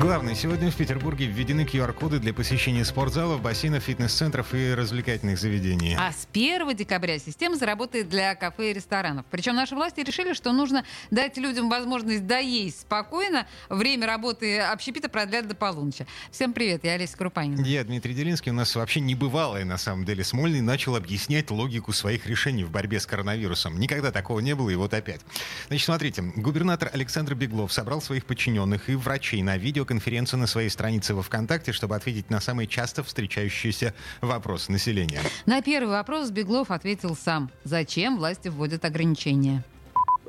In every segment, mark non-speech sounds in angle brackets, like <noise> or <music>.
Главное, сегодня в Петербурге введены QR-коды для посещения спортзалов, бассейнов, фитнес-центров и развлекательных заведений. А с 1 декабря система заработает для кафе и ресторанов. Причем наши власти решили, что нужно дать людям возможность доесть спокойно. Время работы общепита продлят до полуночи. Всем привет, я Олеся Крупанина. Я Дмитрий Делинский. У нас вообще небывалое, на самом деле, Смольный начал объяснять логику своих решений в борьбе с коронавирусом. Никогда такого не было, и вот опять. Значит, смотрите, губернатор Александр Беглов собрал своих подчиненных и врачей на видео конференцию на своей странице во ВКонтакте, чтобы ответить на самые часто встречающиеся вопросы населения. На первый вопрос Беглов ответил сам. Зачем власти вводят ограничения?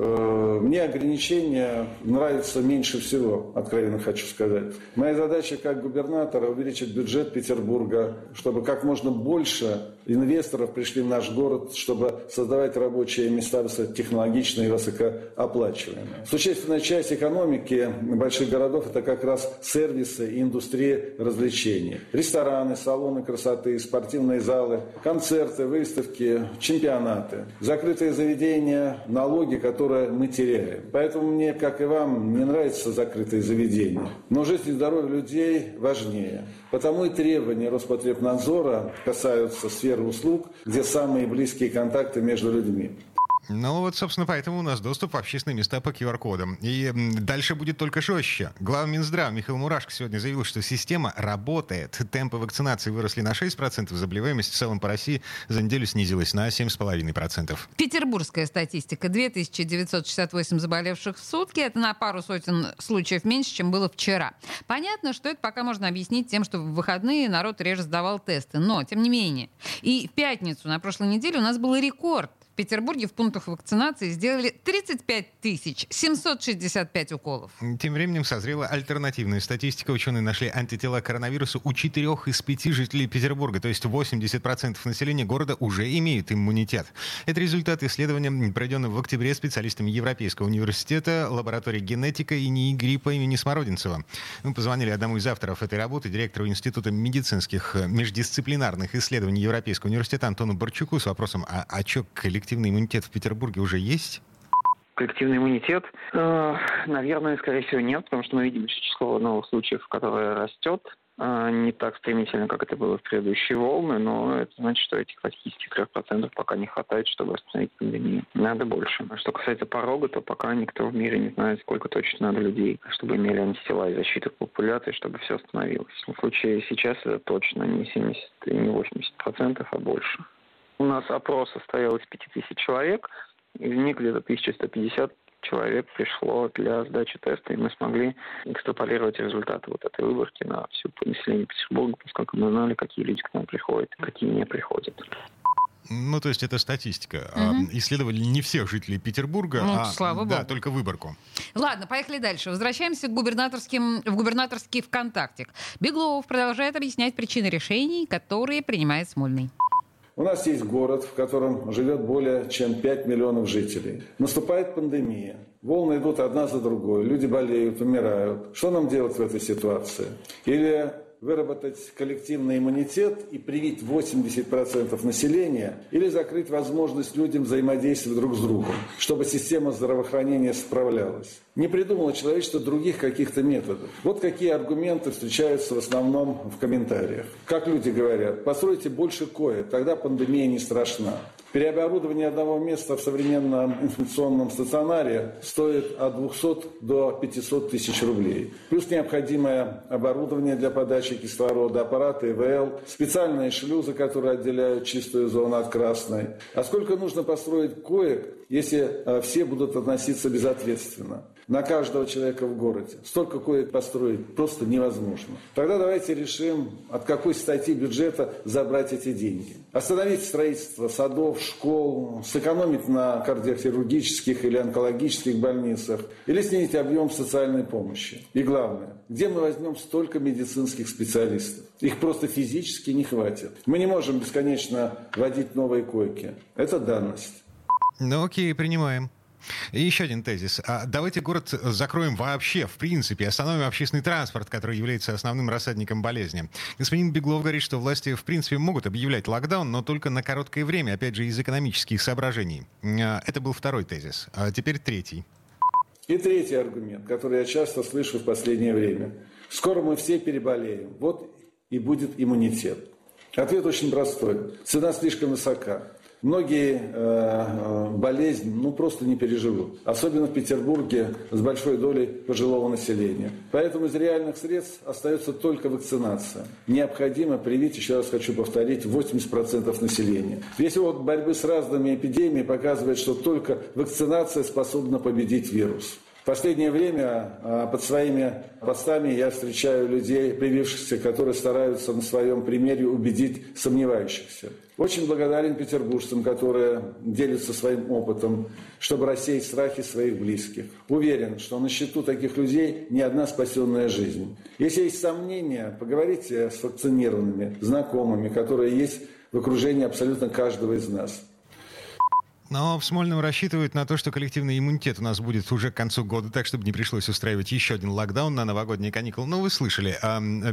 Э, мне ограничения нравятся меньше всего, откровенно хочу сказать. Моя задача как губернатора увеличить бюджет Петербурга, чтобы как можно больше инвесторов пришли в наш город, чтобы создавать рабочие места высокотехнологичные и высокооплачиваемые. Существенная часть экономики больших городов – это как раз сервисы и индустрия развлечений. Рестораны, салоны красоты, спортивные залы, концерты, выставки, чемпионаты. Закрытые заведения, налоги, которые мы теряем. Поэтому мне, как и вам, не нравятся закрытые заведения. Но жизнь и здоровье людей важнее. Потому и требования Роспотребнадзора касаются сферы услуг, где самые близкие контакты между людьми. Ну вот, собственно, поэтому у нас доступ в общественные места по QR-кодам. И дальше будет только жестче. Глава Минздрава Михаил Мурашко сегодня заявил, что система работает. Темпы вакцинации выросли на 6%, заболеваемость в целом по России за неделю снизилась на 7,5%. Петербургская статистика. 2968 заболевших в сутки. Это на пару сотен случаев меньше, чем было вчера. Понятно, что это пока можно объяснить тем, что в выходные народ реже сдавал тесты. Но, тем не менее. И в пятницу на прошлой неделе у нас был рекорд Петербурге в пунктах вакцинации сделали 35 тысяч 765 уколов. Тем временем созрела альтернативная статистика. Ученые нашли антитела коронавирусу у четырех из пяти жителей Петербурга, то есть 80% населения города уже имеют иммунитет. Это результат исследования, проведенного в октябре специалистами Европейского университета, лаборатории генетика и НИИ гриппа имени Смородинцева. Мы позвонили одному из авторов этой работы, директору Института медицинских междисциплинарных исследований Европейского университета Антону Борчуку с вопросом, а, а что коллектив коллективный иммунитет в Петербурге уже есть? коллективный иммунитет? Э, наверное, скорее всего, нет, потому что мы видим число новых случаев, которое растет. Э, не так стремительно, как это было в предыдущие волны, но это значит, что этих 83% пока не хватает, чтобы остановить пандемию. Надо больше. А что касается порога, то пока никто в мире не знает, сколько точно надо людей, чтобы имели антитела и защиту популяции, чтобы все остановилось. В случае сейчас это точно не 70 и не 80%, а больше. У нас опрос состоял из 5000 человек, из них где-то 1150 человек пришло для сдачи теста, и мы смогли экстраполировать результаты вот этой выборки на всю население Петербурга, поскольку мы знали, какие люди к нам приходят, какие не приходят. Ну, то есть это статистика. Угу. Исследовали не всех жителей Петербурга, ну, а слава да, богу. только выборку. Ладно, поехали дальше. Возвращаемся к губернаторским, в губернаторский ВКонтакте. Беглов продолжает объяснять причины решений, которые принимает Смольный. У нас есть город, в котором живет более чем 5 миллионов жителей. Наступает пандемия. Волны идут одна за другой. Люди болеют, умирают. Что нам делать в этой ситуации? Или выработать коллективный иммунитет и привить 80% населения или закрыть возможность людям взаимодействовать друг с другом, чтобы система здравоохранения справлялась. Не придумало человечество других каких-то методов. Вот какие аргументы встречаются в основном в комментариях. Как люди говорят, постройте больше коек, тогда пандемия не страшна. Переоборудование одного места в современном инфекционном стационаре стоит от 200 до 500 тысяч рублей. Плюс необходимое оборудование для подачи кислорода, аппараты ИВЛ, специальные шлюзы, которые отделяют чистую зону от красной. А сколько нужно построить коек, если э, все будут относиться безответственно? На каждого человека в городе. Столько коек построить просто невозможно. Тогда давайте решим, от какой статьи бюджета забрать эти деньги. Остановить строительство садов, школ, сэкономить на кардиохирургических или онкологических больницах или снизить объем социальной помощи. И главное, где мы возьмем столько медицинских специалистов? Их просто физически не хватит. Мы не можем бесконечно вводить новые койки. Это данность. Ну окей, принимаем. И еще один тезис. А давайте город закроем вообще, в принципе, остановим общественный транспорт, который является основным рассадником болезни. Господин Беглов говорит, что власти, в принципе, могут объявлять локдаун, но только на короткое время, опять же, из экономических соображений. А, это был второй тезис. А теперь третий. И третий аргумент, который я часто слышу в последнее время. Скоро мы все переболеем. Вот и будет иммунитет. Ответ очень простой. Цена слишком высока многие э, э, болезни ну, просто не переживут. Особенно в Петербурге с большой долей пожилого населения. Поэтому из реальных средств остается только вакцинация. Необходимо привить, еще раз хочу повторить, 80% населения. Весь опыт борьбы с разными эпидемиями показывает, что только вакцинация способна победить вирус. В последнее время а, под своими постами я встречаю людей, привившихся, которые стараются на своем примере убедить сомневающихся. Очень благодарен петербуржцам, которые делятся своим опытом, чтобы рассеять страхи своих близких. Уверен, что на счету таких людей не одна спасенная жизнь. Если есть сомнения, поговорите с вакцинированными, знакомыми, которые есть в окружении абсолютно каждого из нас. Но в Смольном рассчитывают на то, что коллективный иммунитет у нас будет уже к концу года, так чтобы не пришлось устраивать еще один локдаун на новогодние каникулы. Ну, вы слышали,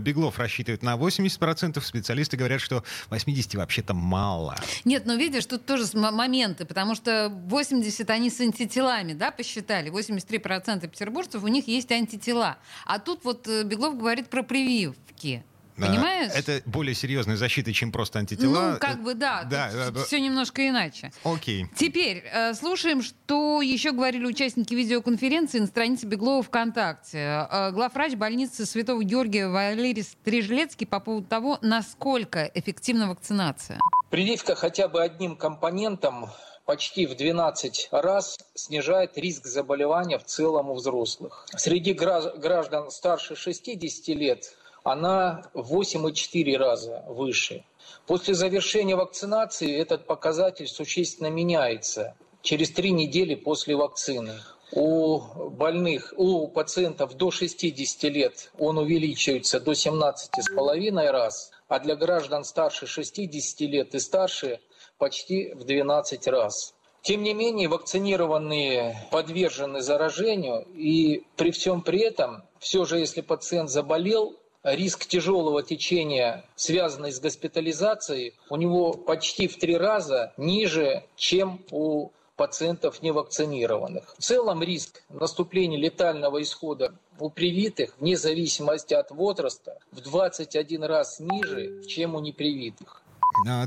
Беглов рассчитывает на 80%, специалисты говорят, что 80 вообще-то мало. Нет, но видишь, тут тоже моменты, потому что 80 они с антителами, да, посчитали. 83% петербуржцев, у них есть антитела. А тут вот э, Беглов говорит про прививки. Понимаешь? Это более серьезная защита, чем просто антитела. Ну, как бы да, да, да все немножко иначе. Окей. Теперь э, слушаем, что еще говорили участники видеоконференции на странице Беглова ВКонтакте. Э, главврач больницы Святого Георгия Валерий Стрижлецкий по поводу того, насколько эффективна вакцинация. Прививка хотя бы одним компонентом почти в 12 раз снижает риск заболевания в целом у взрослых. Среди граждан старше 60 лет она в 8,4 раза выше. После завершения вакцинации этот показатель существенно меняется через три недели после вакцины. У больных, у пациентов до 60 лет он увеличивается до 17,5 раз, а для граждан старше 60 лет и старше почти в 12 раз. Тем не менее, вакцинированные подвержены заражению, и при всем при этом, все же, если пациент заболел, риск тяжелого течения, связанный с госпитализацией, у него почти в три раза ниже, чем у пациентов невакцинированных. В целом риск наступления летального исхода у привитых, вне зависимости от возраста, в 21 раз ниже, чем у непривитых.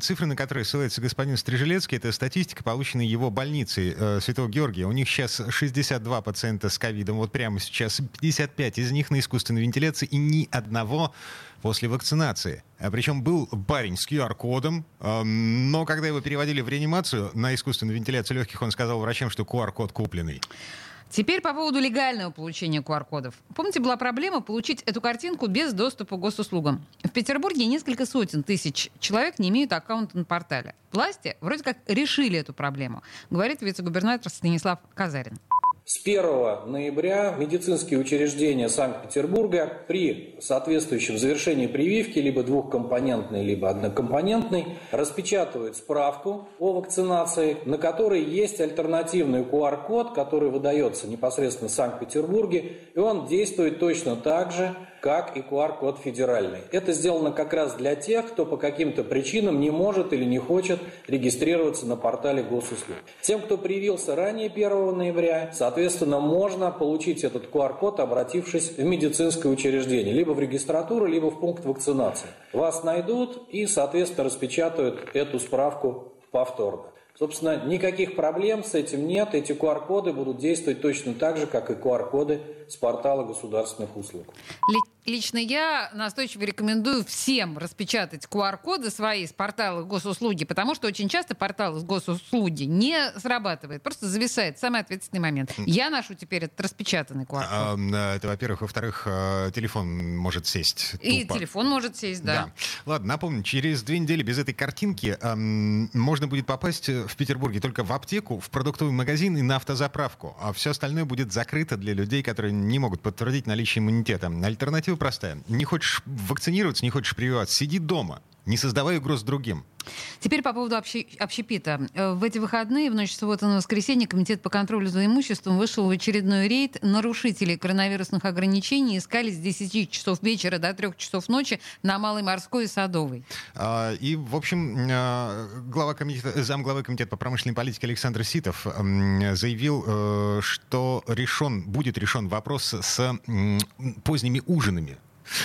Цифры, на которые ссылается господин Стрижелецкий, это статистика, полученная его больницей э, Святого Георгия. У них сейчас 62 пациента с ковидом, вот прямо сейчас 55 из них на искусственной вентиляции и ни одного после вакцинации. А причем был парень с QR-кодом, э, но когда его переводили в реанимацию на искусственную вентиляцию легких, он сказал врачам, что QR-код купленный. Теперь по поводу легального получения QR-кодов. Помните, была проблема получить эту картинку без доступа к госуслугам. В Петербурге несколько сотен тысяч человек не имеют аккаунта на портале. Власти вроде как решили эту проблему, говорит вице-губернатор Станислав Казарин. С 1 ноября медицинские учреждения Санкт-Петербурга при соответствующем завершении прививки, либо двухкомпонентной, либо однокомпонентной, распечатывают справку о вакцинации, на которой есть альтернативный QR-код, который выдается непосредственно в Санкт-Петербурге, и он действует точно так же, как и QR-код федеральный. Это сделано как раз для тех, кто по каким-то причинам не может или не хочет регистрироваться на портале госуслуг. Тем, кто привился ранее 1 ноября, соответственно, можно получить этот QR-код, обратившись в медицинское учреждение, либо в регистратуру, либо в пункт вакцинации. Вас найдут и, соответственно, распечатают эту справку повторно. Собственно, никаких проблем с этим нет. Эти QR-коды будут действовать точно так же, как и QR-коды с портала государственных услуг. Лично я настойчиво рекомендую всем распечатать QR-коды свои с портала госуслуги, потому что очень часто портал госуслуги не срабатывает, просто зависает. Самый ответственный момент. Я ношу теперь этот распечатанный QR-код. А, это, во-первых. Во-вторых, э, телефон может сесть. И телефон может сесть, да. да. Ладно, напомню, через две недели без этой картинки эм, можно будет попасть в Петербурге только в аптеку, в продуктовый магазин и на автозаправку. А все остальное будет закрыто для людей, которые не могут подтвердить наличие иммунитета. Альтернатива простая. Не хочешь вакцинироваться, не хочешь прививаться, сиди дома. Не создавая угроз другим. Теперь по поводу общи- общепита. Э, В эти выходные, в ночь субботы на воскресенье, Комитет по контролю за имуществом вышел в очередной рейд. Нарушителей коронавирусных ограничений искали с 10 часов вечера до 3 часов ночи на Малой Морской и Садовой. А, И, в общем, а, глава комитета, замглавы комитета по промышленной политике Александр Ситов заявил, э, что решен, будет решен вопрос с поздними ужинами.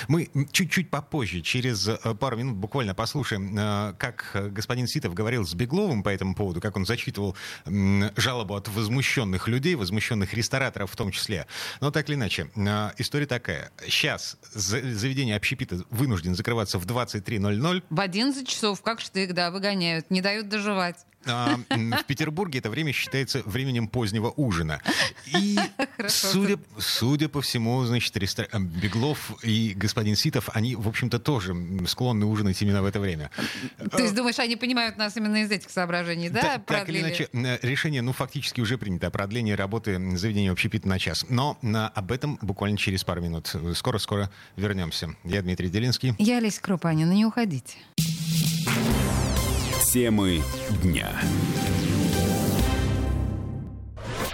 Мы чуть-чуть попозже, через э, пару минут буквально послушаем, э, как э, господин Ситов говорил с Бегловым по этому поводу, как он зачитывал жалобу от возмущенных людей, возмущенных рестораторов в том числе. Но так или иначе, история такая. Сейчас заведение общепита вынужден закрываться в 23.00. В 11 часов, как штык, да, выгоняют, не дают доживать. А, в Петербурге это время считается временем позднего ужина. И, Хорошо. судя, судя по всему, значит, рестор- э, Беглов и господин Ситов, они, в общем-то, тоже склонны ужинать именно в это время. То есть думаешь, они понимают нас именно из этих соображений, да? Та- так или иначе, э, решение, ну, фактически уже принято о продлении работы заведения общепита на час. Но на- об этом буквально через пару минут. Скоро-скоро вернемся. Я Дмитрий Делинский. Я Олеся Крупанина, не уходите. Темы дня.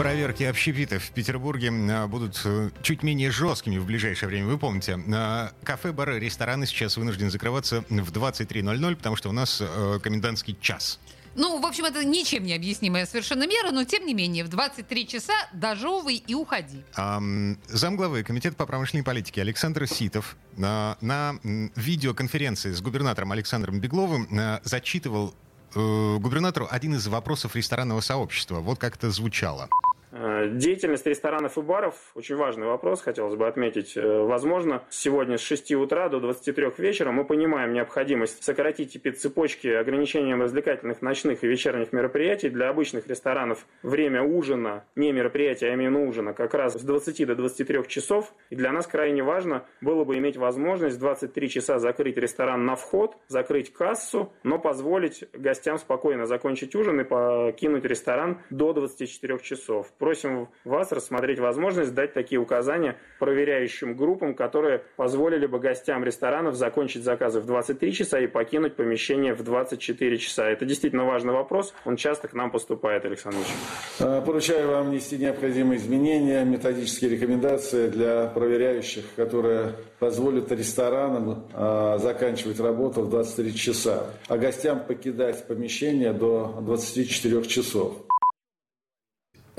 Проверки общепитов в Петербурге а, будут э, чуть менее жесткими в ближайшее время. Вы помните, а, кафе, бары, рестораны сейчас вынуждены закрываться в 23.00, потому что у нас э, комендантский час. Ну, в общем, это ничем не объяснимая совершенно мера, но тем не менее, в 23 часа дожевывай и уходи. Ам, Замглавы Комитета по промышленной политике Александр Ситов на, на видеоконференции с губернатором Александром Бегловым а, зачитывал э, губернатору один из вопросов ресторанного сообщества. Вот как это звучало. Э, Деятельность ресторанов и баров – очень важный вопрос, хотелось бы отметить. Э, Возможно, сегодня с 6 утра до 23 вечера мы понимаем необходимость сократить теперь цепочки ограничением развлекательных ночных и вечерних мероприятий. Для обычных ресторанов время ужина, не мероприятия, а именно ужина, как раз с 20 до 23 часов. И для нас крайне важно было бы иметь возможность в 23 часа закрыть ресторан на вход, закрыть кассу, но позволить гостям спокойно закончить ужин и покинуть ресторан до 24 часов. Просим вас рассмотреть возможность дать такие указания проверяющим группам, которые позволили бы гостям ресторанов закончить заказы в 23 часа и покинуть помещение в 24 часа. Это действительно важный вопрос. Он часто к нам поступает, Александр Ильич. Э, Поручаю вам внести необходимые изменения, методические рекомендации для проверяющих, которые позволят ресторанам э, заканчивать работу в 23 часа, а гостям покидать помещение до 24 часов.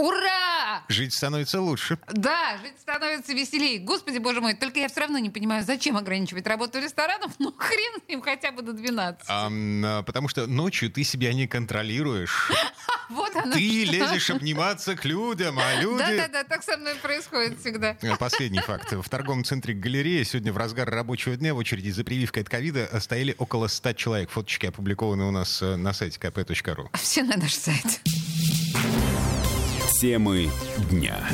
Ура! Жить становится лучше. Да, жить становится веселее. Господи, боже мой, только я все равно не понимаю, зачем ограничивать работу ресторанов? Ну, хрен им хотя бы до 12. Ам, а, потому что ночью ты себя не контролируешь. <laughs> Вот оно. Ты лезешь обниматься к людям, а <laughs> люди... Да-да-да, так со мной происходит всегда. Э, Последний факт. В торговом центре «Галерея» сегодня в разгар рабочего дня в очереди за прививкой от ковида стояли около 100 человек. Фоточки опубликованы у нас э, на сайте kp.ru. Все на наш сайт. Темы дня.